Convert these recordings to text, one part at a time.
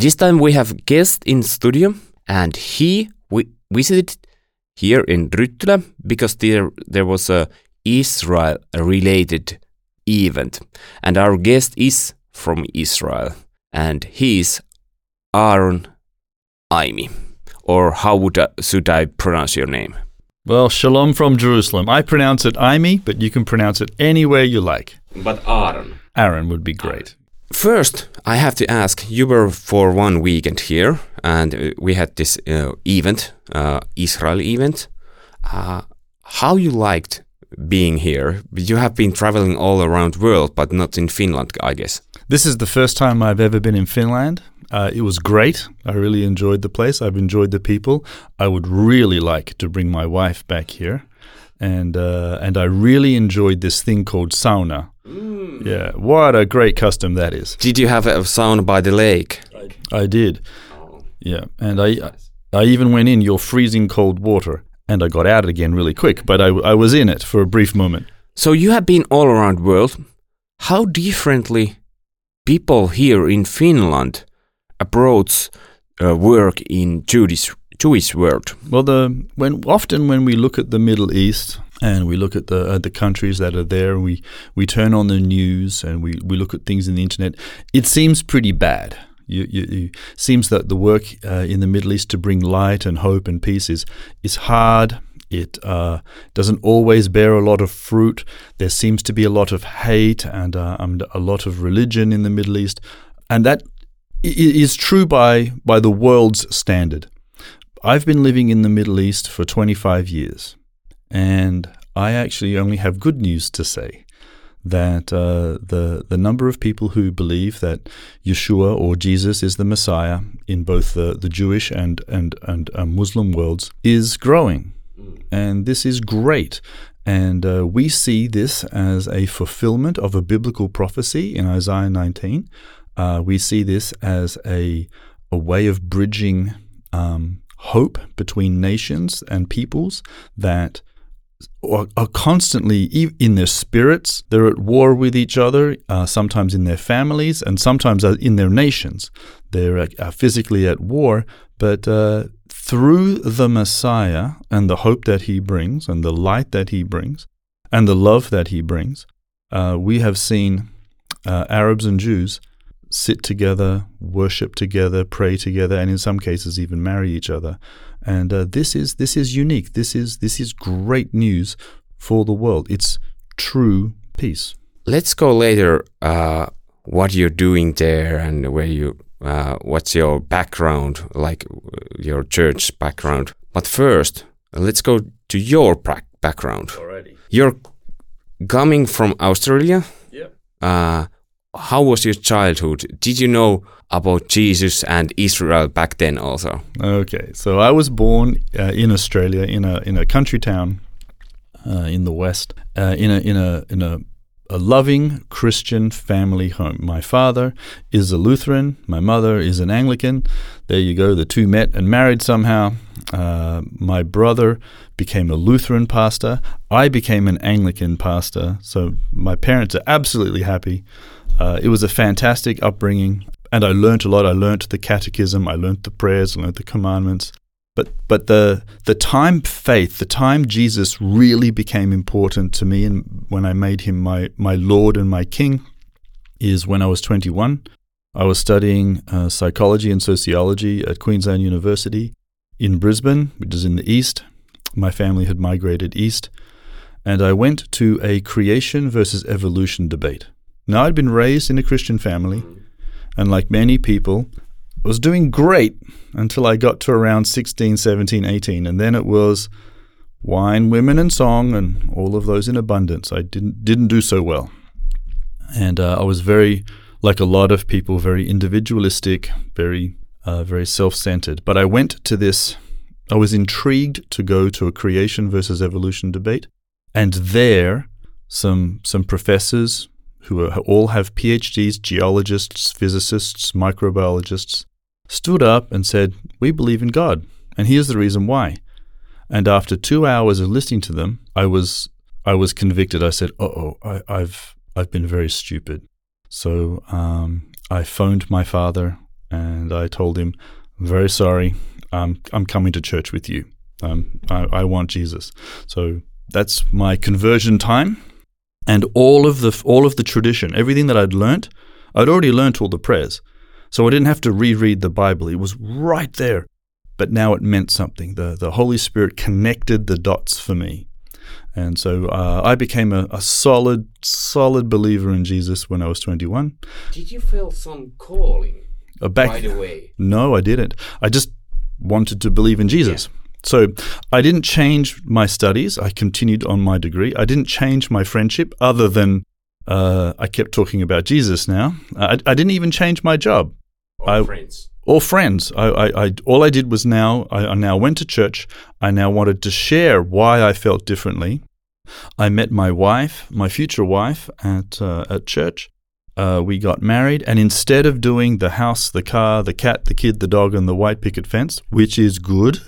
This time we have guest in studio, and he we visited here in Ryttylä because there there was a Israel related event, and our guest is from Israel, and he is Aaron Eime, or how would I, should I pronounce your name? Well, shalom from Jerusalem. I pronounce it Eime, but you can pronounce it any way you like. But Aaron. Aaron would be great. First, I have to ask you were for one weekend here, and uh, we had this uh, event, uh, Israel event. Uh, how you liked being here? You have been traveling all around world, but not in Finland, I guess. This is the first time I've ever been in Finland. Uh, it was great. I really enjoyed the place. I've enjoyed the people. I would really like to bring my wife back here, and uh, and I really enjoyed this thing called sauna. Yeah, what a great custom that is. Did you have a sauna by the lake? I did. Yeah, and I I even went in your freezing cold water, and I got out again really quick. But I I was in it for a brief moment. So you have been all around the world. How differently people here in Finland approach uh, work in Jewish Jewish world? Well, the when often when we look at the Middle East and we look at the uh, the countries that are there, we we turn on the news and we, we look at things in the internet. It seems pretty bad. You, you, you seems that the work uh, in the Middle East to bring light and hope and peace is is hard. It uh, doesn't always bear a lot of fruit. There seems to be a lot of hate and, uh, and a lot of religion in the Middle East, and that is true by by the world's standard. I've been living in the Middle East for 25 years, and I actually only have good news to say that uh, the the number of people who believe that Yeshua or Jesus is the Messiah in both the, the Jewish and and and uh, Muslim worlds is growing, and this is great. And uh, we see this as a fulfillment of a biblical prophecy in Isaiah 19. Uh, we see this as a a way of bridging um, hope between nations and peoples that are, are constantly in their spirits. They're at war with each other, uh, sometimes in their families, and sometimes uh, in their nations. They're uh, physically at war, but uh, through the Messiah and the hope that he brings, and the light that he brings, and the love that he brings, uh, we have seen uh, Arabs and Jews sit together, worship together, pray together, and in some cases even marry each other. And uh, this is this is unique. This is this is great news for the world. It's true peace. Let's go later. Uh, what you're doing there and where you, uh, what's your background, like uh, your church background. But first, let's go to your pra- background. Already. You're coming from Australia. Yep. Uh, how was your childhood? Did you know about Jesus and Israel back then also? Okay, so I was born uh, in Australia in a in a country town uh, in the west, uh, in a in a in a a loving Christian family home. My father is a Lutheran. My mother is an Anglican. There you go. The two met and married somehow. Uh, my brother became a Lutheran pastor. I became an Anglican pastor. So my parents are absolutely happy. Uh, it was a fantastic upbringing, and I learnt a lot. I learnt the catechism. I learnt the prayers. I learnt the commandments. But but the the time faith, the time Jesus really became important to me, and when I made him my my Lord and my King, is when I was 21. I was studying uh, psychology and sociology at Queensland University in Brisbane, which is in the east. My family had migrated east, and I went to a creation versus evolution debate. Now I'd been raised in a Christian family, and like many people, was doing great until I got to around 16, 17, 18. And then it was wine, women, and song, and all of those in abundance. I didn't, didn't do so well. And uh, I was very, like a lot of people, very individualistic, very, uh, very self centered. But I went to this, I was intrigued to go to a creation versus evolution debate. And there, some, some professors who all have PhDs, geologists, physicists, microbiologists, stood up and said, We believe in God, and here's the reason why. And after two hours of listening to them, I was I was convicted. I said, "Uh oh, I've I've been very stupid." So um, I phoned my father. And I told him, "I'm very sorry, um, I'm coming to church with you. Um, I, I want Jesus. So that's my conversion time. And all of the all of the tradition, everything that I'd learnt, I'd already learnt all the prayers. So I didn't have to reread the Bible. It was right there. But now it meant something. The, the Holy Spirit connected the dots for me. And so uh, I became a, a, solid, solid believer in Jesus when I was 21. Did you feel some calling uh, back, right away? No, I didn't. I just wanted to believe in Jesus. Yeah. So I didn't change my studies. I continued on my degree. I didn't change my friendship other than uh, I kept talking about Jesus now. I, I didn't even change my job. Or I, friends. Or friends. I, I, I, all I did was now, I, I now went to church. I now wanted to share why I felt differently. I met my wife, my future wife, at, uh, at church. Uh, we got married, and instead of doing the house, the car, the cat, the kid, the dog, and the white picket fence, which is good,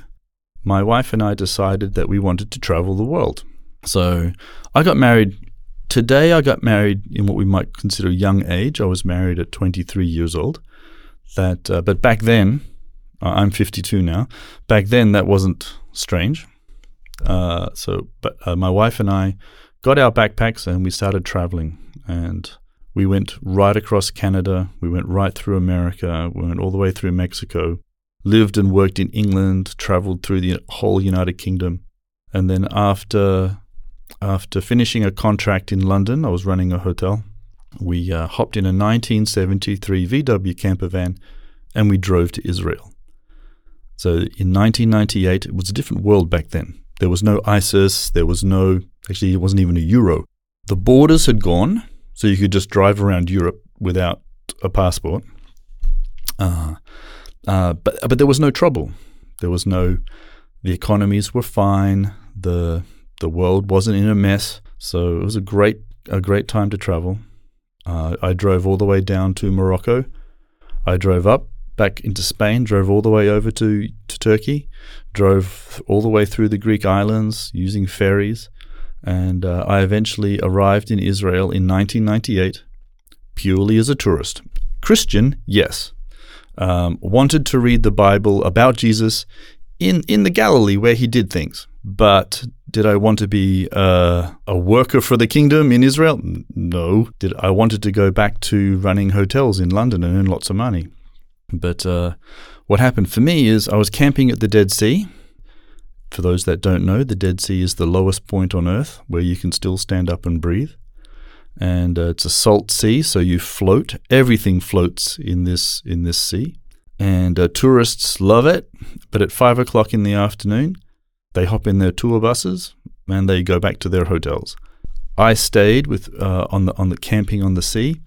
my wife and I decided that we wanted to travel the world. So I got married Today, I got married in what we might consider young age. I was married at 23 years old. That, uh, but back then, I'm 52 now. Back then, that wasn't strange. Uh, so, but uh, my wife and I got our backpacks and we started traveling. And we went right across Canada. We went right through America. We went all the way through Mexico. Lived and worked in England. Traveled through the whole United Kingdom. And then after after finishing a contract in London, I was running a hotel. We uh, hopped in a 1973 VW camper van and we drove to Israel. So in 1998, it was a different world back then. There was no ISIS, there was no, actually, it wasn't even a euro. The borders had gone, so you could just drive around Europe without a passport. Uh, uh, but, but there was no trouble. There was no, the economies were fine. The the world wasn't in a mess, so it was a great a great time to travel. Uh, I drove all the way down to Morocco. I drove up back into Spain, drove all the way over to, to Turkey, drove all the way through the Greek islands using ferries, and uh, I eventually arrived in Israel in 1998 purely as a tourist. Christian, yes. Um, wanted to read the Bible about Jesus in, in the Galilee where he did things. But did I want to be uh, a worker for the kingdom in Israel? No. Did I wanted to go back to running hotels in London and earn lots of money? But uh, what happened for me is I was camping at the Dead Sea. For those that don't know, the Dead Sea is the lowest point on earth where you can still stand up and breathe. And uh, it's a salt sea, so you float. Everything floats in this in this sea, and uh, tourists love it. But at five o'clock in the afternoon, they hop in their tour buses and they go back to their hotels. I stayed with uh, on the on the camping on the sea,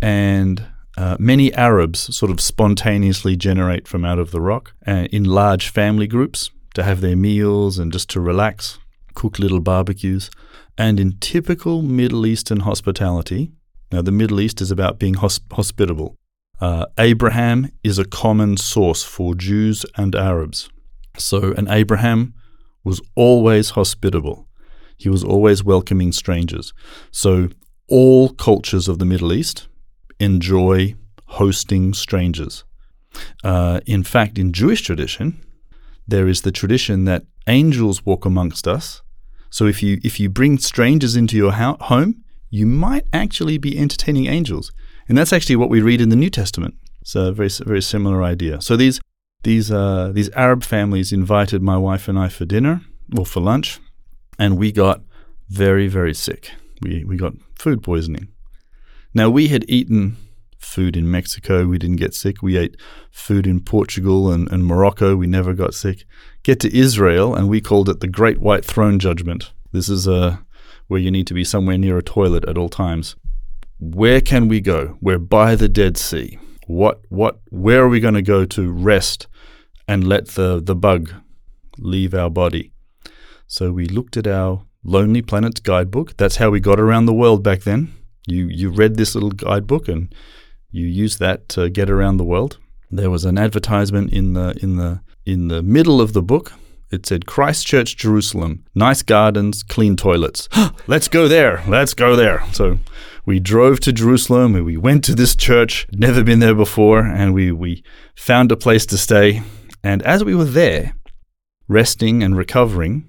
and uh, many Arabs sort of spontaneously generate from out of the rock uh, in large family groups to have their meals and just to relax, cook little barbecues. And in typical Middle Eastern hospitality, now the Middle East is about being hosp- hospitable. Uh, Abraham is a common source for Jews and Arabs. So an Abraham was always hospitable. He was always welcoming strangers. So all cultures of the Middle East enjoy hosting strangers. Uh, in fact, in Jewish tradition, there is the tradition that angels walk amongst us. So if you if you bring strangers into your ho- home, you might actually be entertaining angels, and that's actually what we read in the New Testament. A very very similar idea. So these these uh, these Arab families invited my wife and I for dinner, or for lunch, and we got very very sick. We we got food poisoning. Now we had eaten food in Mexico, we didn't get sick. We ate food in Portugal and, and Morocco, we never got sick. Get to Israel, and we called it the Great White Throne Judgment. This is uh, where you need to be somewhere near a toilet at all times. Where can we go? We're by the Dead Sea. What what where are we going to go to rest and let the, the bug leave our body. So we looked at our Lonely Planets guidebook. That's how we got around the world back then. You, you read this little guidebook and you use that to get around the world. There was an advertisement in the, in the, in the middle of the book. It said Christchurch, Jerusalem, nice gardens, clean toilets. Let's go there. Let's go there. So we drove to Jerusalem and we went to this church, never been there before, and we, we found a place to stay. And as we were there, resting and recovering,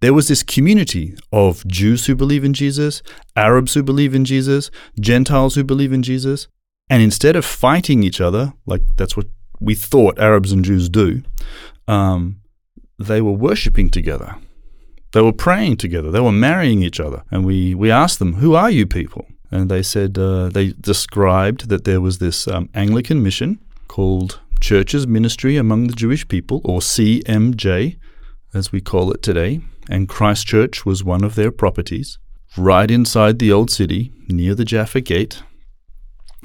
there was this community of Jews who believe in Jesus, Arabs who believe in Jesus, Gentiles who believe in Jesus. And instead of fighting each other, like that's what we thought Arabs and Jews do, um, they were worshipping together. They were praying together. They were marrying each other. And we, we asked them, Who are you people? And they said, uh, they described that there was this um, Anglican mission called Churches Ministry Among the Jewish People, or CMJ, as we call it today. And Christchurch was one of their properties, right inside the old city, near the Jaffa Gate.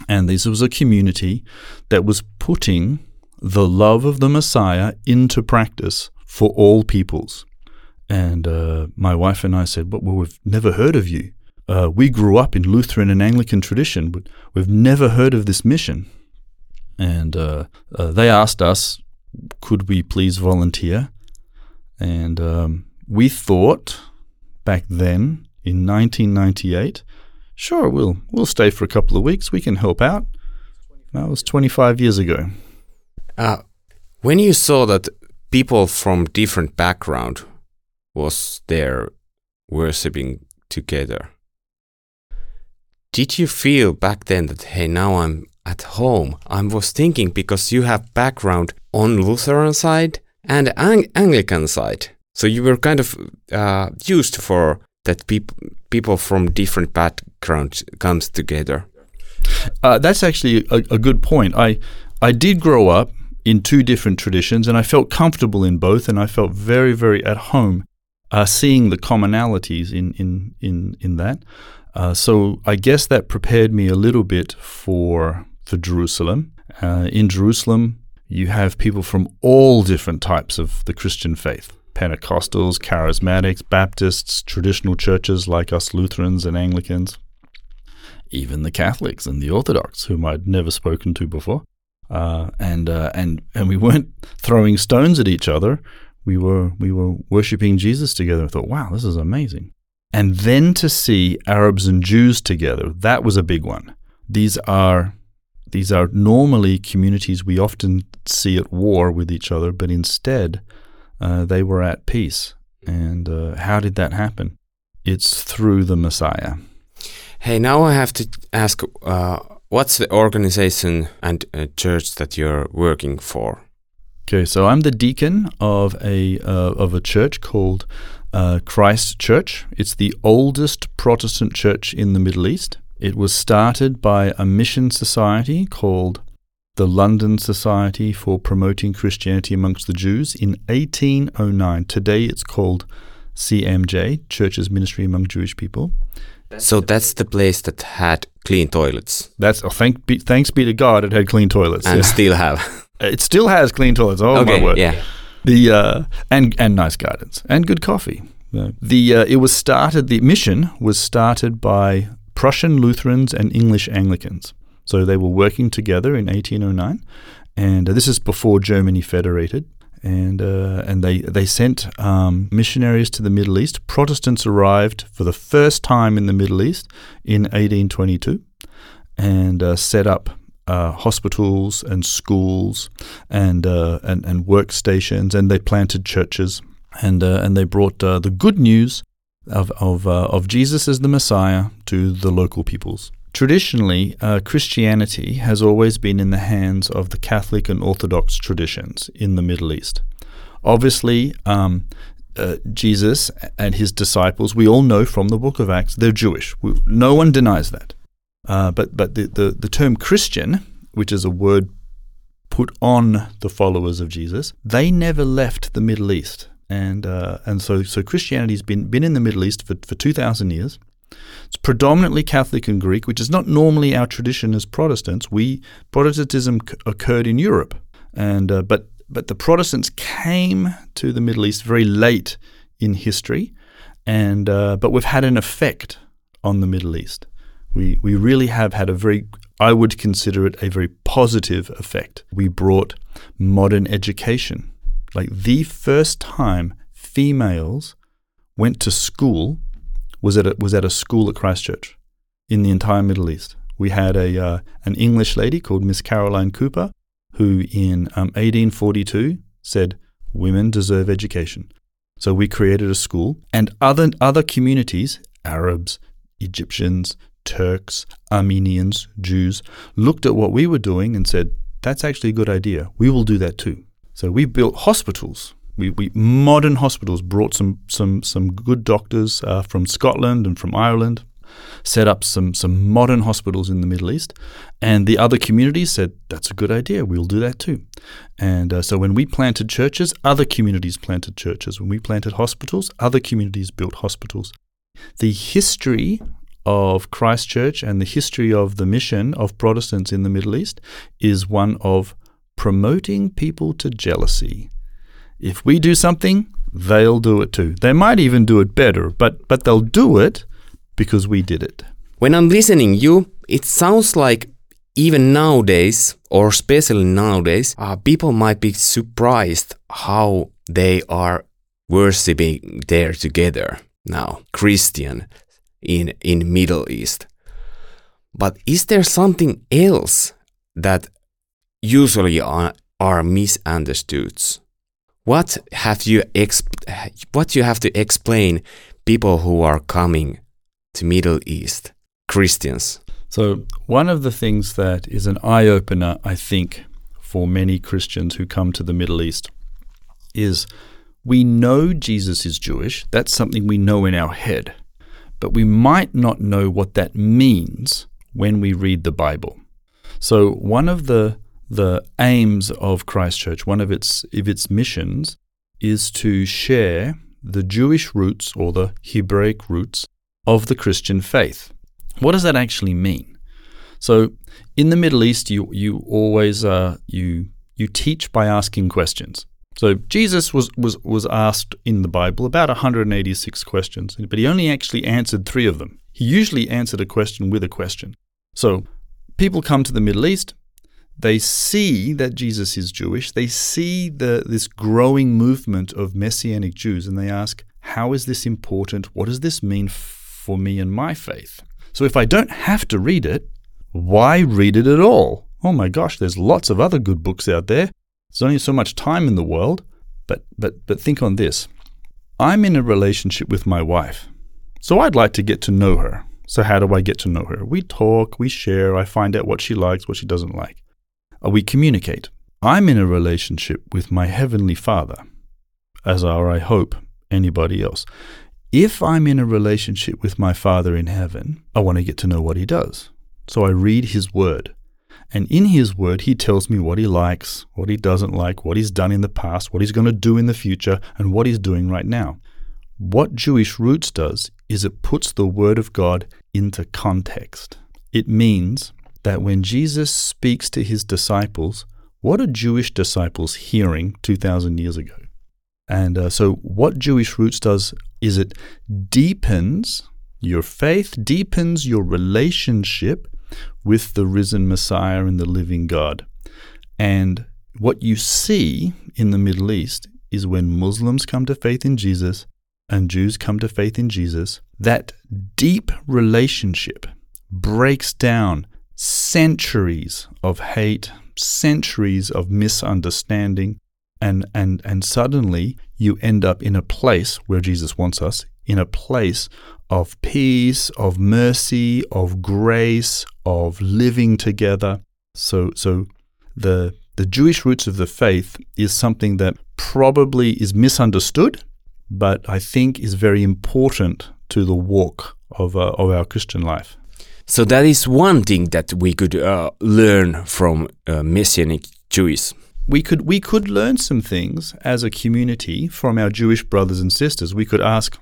And this was a community that was putting the love of the Messiah into practice for all peoples. And uh, my wife and I said, well, we've never heard of you. Uh, we grew up in Lutheran and Anglican tradition, but we've never heard of this mission. And uh, uh they asked us, Could we please volunteer? And um, we thought back then in 1998, sure, we'll, we'll stay for a couple of weeks. We can help out. That was 25 years ago. Uh, when you saw that people from different background was there worshipping together. Did you feel back then that hey now I'm at home? I was thinking because you have background on Lutheran side and Ang- Anglican side, so you were kind of uh, used for that people people from different backgrounds comes together. Uh, that's actually a, a good point. I I did grow up in two different traditions, and I felt comfortable in both, and I felt very, very at home uh, seeing the commonalities in in in in that. Uh, so I guess that prepared me a little bit for for Jerusalem. Uh, in Jerusalem, you have people from all different types of the Christian faith. Pentecostals, Charismatics, Baptists, traditional churches like us Lutherans and Anglicans, even the Catholics and the Orthodox, whom I'd never spoken to before. Uh, and uh, and and we weren't throwing stones at each other. We were we were worshiping Jesus together. I thought, wow, this is amazing. And then to see Arabs and Jews together, that was a big one. These are these are normally communities we often see at war with each other, but instead uh, they were at peace. And uh, how did that happen? It's through the Messiah. Hey, now I have to ask uh, What's the organization and church that you're working for? Okay, so I'm the deacon of a uh, of a church called uh, Christ Church. It's the oldest Protestant church in the Middle East. It was started by a mission society called the London Society for Promoting Christianity Amongst the Jews in 1809. Today it's called CMJ, Churches Ministry Among Jewish People. So that's the place that had clean toilets. That's oh, thank be, thanks be to God it had clean toilets and yeah. still have. it still has clean toilets. Oh okay, my word! Yeah. The uh, and and nice gardens and good coffee. The uh, it was started. The mission was started by Prussian Lutherans and English Anglicans. So they were working together in 1809, and uh, this is before Germany federated and uh, and they they sent um, missionaries to the Middle East. Protestants arrived for the first time in the Middle East in 1822, and uh, set up uh, hospitals and schools and, uh, and and workstations, and they planted churches, and uh, and they brought the good news of of of Jesus as the Messiah to the local peoples. Traditionally, uh, Christianity has always been in the hands of the Catholic and Orthodox traditions in the Middle East. Obviously, um, uh, Jesus and his disciples, we all know from the book of Acts, they're Jewish. We, no one denies that. Uh, but but the, the, the term Christian, which is a word put on the followers of Jesus, they never left the Middle East. And, uh, and so, so Christianity's been, been in the Middle East for, for 2,000 years. It's predominantly Catholic and Greek, which is not normally our tradition as Protestants. We Protestantism c- occurred in Europe, and uh, but but the Protestants came to the Middle East very late in history, and uh, but we've had an effect on the Middle East. We we really have had a very I would consider it a very positive effect. We brought modern education, like the first time females went to school was at a, was at a school at Christchurch in the entire Middle East. We had a uh, an English lady called Miss Caroline Cooper, who in um, 1842 said women deserve education. So we created a school, and other other communities, Arabs, Egyptians, Turks, Armenians, Jews, looked at what we were doing and said, "That's actually a good idea. We will do that too." So we built hospitals. We, we modern hospitals brought some some some good doctors uh, from Scotland and from Ireland, set up some some modern hospitals in the Middle East, and the other communities said that's a good idea. We'll do that too. And uh, so when we planted churches, other communities planted churches. When we planted hospitals, other communities built hospitals. The history of Christchurch and the history of the mission of Protestants in the Middle East is one of promoting people to jealousy. If we do something, they'll do it too. They might even do it better, but but they'll do it because we did it. When I'm listening you, it sounds like even nowadays, or especially nowadays, uh, people might be surprised how they are worshiping there together now, Christian in in Middle East. But is there something else that usually are, are misunderstood? What have you exp- what you have to explain people who are coming to Middle East Christians? So one of the things that is an eye opener, I think, for many Christians who come to the Middle East is we know Jesus is Jewish. That's something we know in our head. But we might not know what that means when we read the Bible. So one of the the aims of Christchurch, one of its of its missions, is to share the Jewish roots or the Hebraic roots of the Christian faith. What does that actually mean? So, in the Middle East, you you always uh, you you teach by asking questions. So Jesus was, was, was asked in the Bible about 186 questions, but he only actually answered three of them. He usually answered a question with a question. So people come to the Middle East, they see that Jesus is Jewish. They see the, this growing movement of Messianic Jews, and they ask, How is this important? What does this mean for me and my faith? So, if I don't have to read it, why read it at all? Oh my gosh, there's lots of other good books out there. There's only so much time in the world. But, but, but think on this I'm in a relationship with my wife, so I'd like to get to know her. So, how do I get to know her? We talk, we share, I find out what she likes, what she doesn't like we communicate. I'm in a relationship with my Heavenly Father, as are, I hope, anybody else. If I'm in a relationship with my Father in heaven, I want to get to know what He does. So I read His Word. And in His Word, He tells me what He likes, what He doesn't like, what He's done in the past, what He's going to do in the future, and what He's doing right now. What Jewish Roots does is it puts the Word of God into context. It means that when Jesus speaks to his disciples, what are Jewish disciples hearing 2,000 years ago? And uh, so, what Jewish Roots does is it deepens your faith, deepens your relationship with the risen Messiah and the living God. And what you see in the Middle East is when Muslims come to faith in Jesus and Jews come to faith in Jesus, that deep relationship breaks down centuries of hate, centuries of misunderstanding, and, and, and suddenly you end up in a place where Jesus wants us, in a place of peace, of mercy, of grace, of living together. So, so the, the Jewish roots of the faith is something that probably is misunderstood, but I think is very important to the walk of, uh, of our Christian life. So that is one thing that we could uh, learn from uh, Messianic Jews. We could we could learn some things as a community from our Jewish brothers and sisters. We could ask,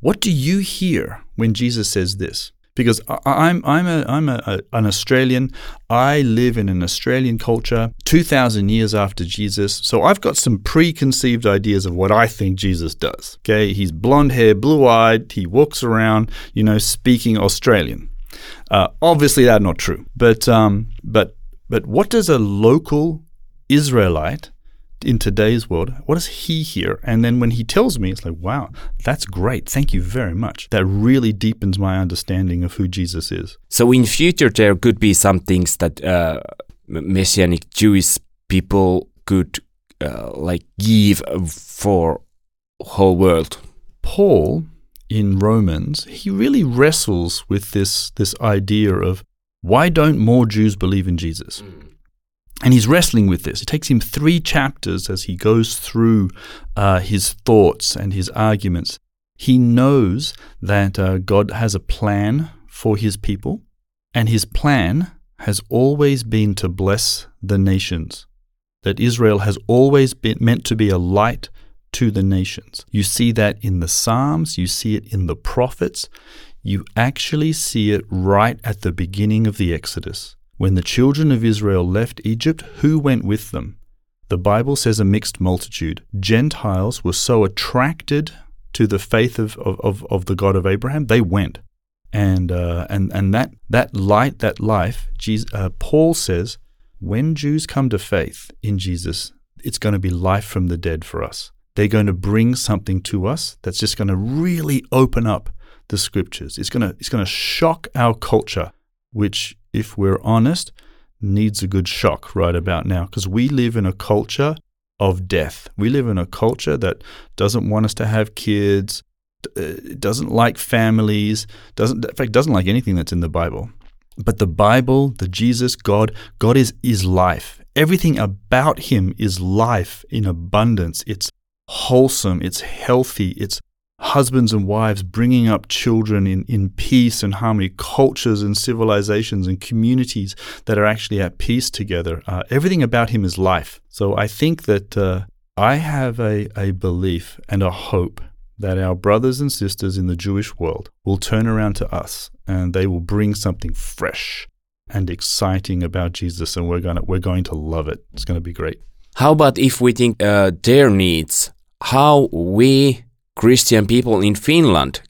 what do you hear when Jesus says this? Because I, am I'm a I'm a, a, an Australian. I live in an Australian culture, two thousand years after Jesus. So I've got some preconceived ideas of what I think Jesus does. Okay, he's blonde hair, blue eyed. He walks around, you know, speaking Australian. Uh, obviously, that's not true. But um, but but what does a local Israelite in today's world, what does he hear? And then when he tells me, it's like, wow, that's great. Thank you very much. That really deepens my understanding of who Jesus is. So in future there could be some things that uh, messianic Jewish people could uh, like give for whole world. Paul in Romans, he really wrestles with this this idea of why don't more Jews believe in Jesus? And he's wrestling with this. It takes him three chapters as he goes through uh, his thoughts and his arguments. He knows that uh, God has a plan for his people, and his plan has always been to bless the nations. That Israel has always been meant to be a light to the nations. You see that in the Psalms, you see it in the prophets, you actually see it right at the beginning of the Exodus. When the children of Israel left Egypt, who went with them? The Bible says a mixed multitude. Gentiles were so attracted to the faith of, of, of, the God of Abraham, they went. And, uh, and, and that, that light, that life, Jesus, uh, Paul says, when Jews come to faith in Jesus, it's going to be life from the dead for us. They're going to bring something to us that's just going to really open up the scriptures. It's going to, it's going to shock our culture, which if we're honest, needs a good shock right about now because we live in a culture of death. We live in a culture that doesn't want us to have kids, uh, doesn't like families, doesn't in fact doesn't like anything that's in the Bible. But the Bible, the Jesus, God, God is is life. Everything about him is life in abundance. It's wholesome, it's healthy, it's husbands and wives bringing up children in, in peace and harmony, cultures and civilizations and communities that are actually at peace together. Uh, everything about him is life. So I think that uh, I have a, a belief and a hope that our brothers and sisters in the Jewish world will turn around to us and they will bring something fresh and exciting about Jesus, and we're gonna we're going to love it. It's going to be great. How about if we think uh, their needs? How we Christian people in Finland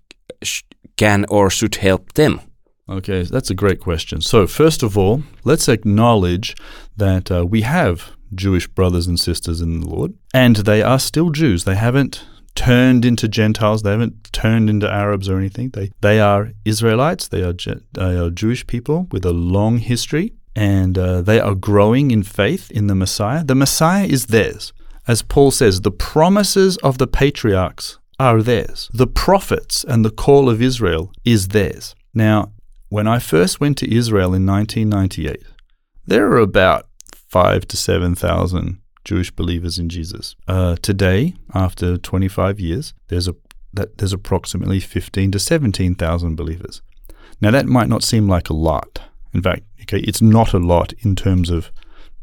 can or should help them? Okay, that's a great question. So, first of all, let's acknowledge that uh, we have Jewish brothers and sisters in the Lord, and they are still Jews. They haven't turned into Gentiles. They haven't turned into Arabs or anything. They they are Israelites. They are they are Jewish people with a long history, and uh, they are growing in faith in the Messiah. The Messiah is theirs, as Paul says. The promises of the patriarchs are theirs. The prophets and the call of Israel is theirs. Now, when I first went to Israel in 1998, there were about five to 7,000 Jewish believers in Jesus. Uh, today, after 25 years, there's, a, that, there's approximately 15 to 17,000 believers. Now, that might not seem like a lot. In fact, okay, it's not a lot in terms of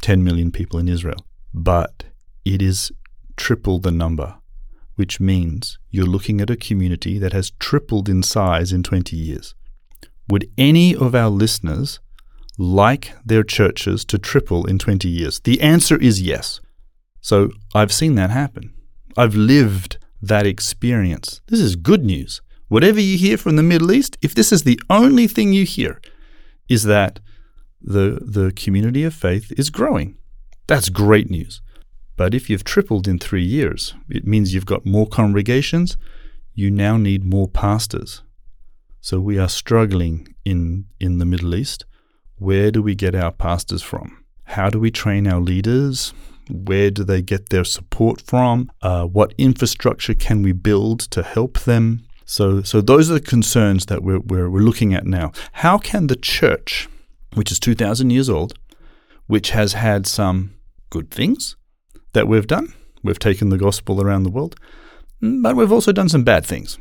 10 million people in Israel, but it is triple the number which means you're looking at a community that has tripled in size in 20 years. Would any of our listeners like their churches to triple in 20 years? The answer is yes. So I've seen that happen. I've lived that experience. This is good news. Whatever you hear from the Middle East, if this is the only thing you hear, is that the, the community of faith is growing. That's great news. But if you've tripled in three years, it means you've got more congregations. You now need more pastors. So we are struggling in, in the Middle East. Where do we get our pastors from? How do we train our leaders? Where do they get their support from? Uh, what infrastructure can we build to help them? So, so those are the concerns that we're, we're, we're looking at now. How can the church, which is 2,000 years old, which has had some good things, that we've done. We've taken the gospel around the world, but we've also done some bad things.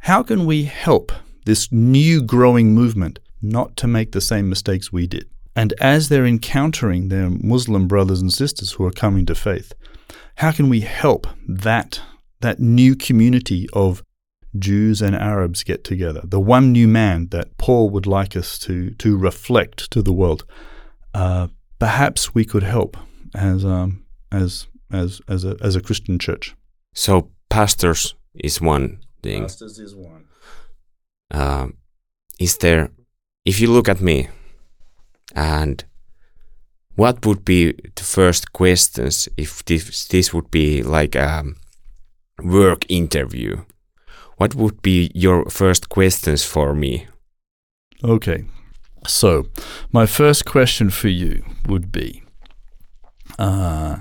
How can we help this new growing movement not to make the same mistakes we did? And as they're encountering their Muslim brothers and sisters who are coming to faith, how can we help that, that new community of Jews and Arabs get together? The one new man that Paul would like us to, to reflect to the world. Uh, perhaps we could help as um, as as as a as a Christian church. So pastors is one thing. Pastors is one. Uh, is there? If you look at me, and what would be the first questions if this this would be like a work interview? What would be your first questions for me? Okay. So, my first question for you would be uh,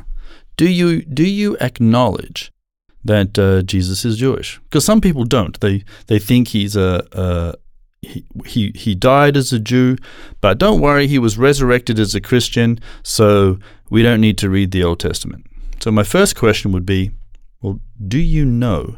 do you do you acknowledge that uh, Jesus is Jewish? Because some people don't. They they think he's a, a he, he he died as a Jew, but don't worry, he was resurrected as a Christian, so we don't need to read the Old Testament. So my first question would be, well, do you know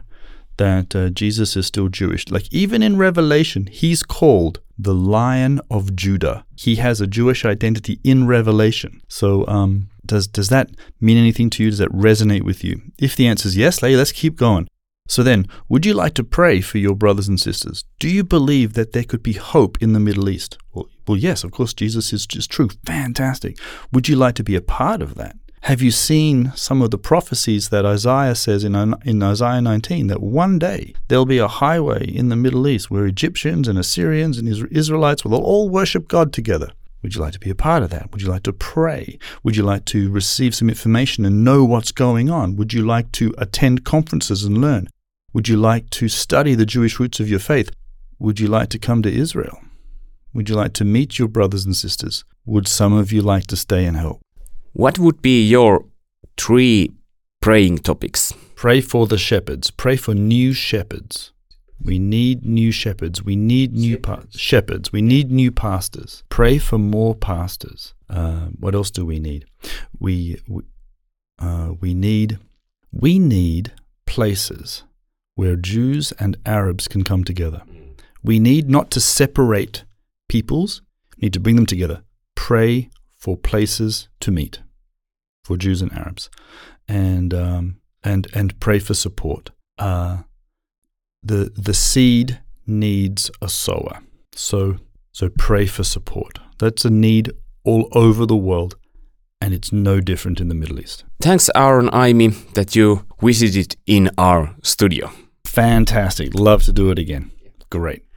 that uh, Jesus is still Jewish? Like even in Revelation, he's called the Lion of Judah. He has a Jewish identity in Revelation. So um, does does that mean anything to you? Does that resonate with you? If the answer is yes, let's keep going. So then, would you like to pray for your brothers and sisters? Do you believe that there could be hope in the Middle East? Well, well yes, of course, Jesus is just true. Fantastic. Would you like to be a part of that? Have you seen some of the prophecies that Isaiah says in, in Isaiah 19 that one day there'll be a highway in the Middle East where Egyptians and Assyrians and Israelites will all worship God together? Would you like to be a part of that? Would you like to pray? Would you like to receive some information and know what's going on? Would you like to attend conferences and learn? Would you like to study the Jewish roots of your faith? Would you like to come to Israel? Would you like to meet your brothers and sisters? Would some of you like to stay and help? What would be your three praying topics? Pray for the shepherds. Pray for new shepherds. We need new shepherds. We need new pa- shepherds. We need new pastors. Pray for more pastors. Uh, what else do we need? We we, uh, we need we need places where Jews and Arabs can come together. We need not to separate peoples, we need to bring them together. Pray for places to meet for Jews and Arabs, and um, and and pray for support. Uh, the the seed needs a sower, so so pray for support. That's a need all over the world, and it's no different in the Middle East. Thanks, Aaron Eime, that you visited in our studio. Fantastic. Love to do it again. Great.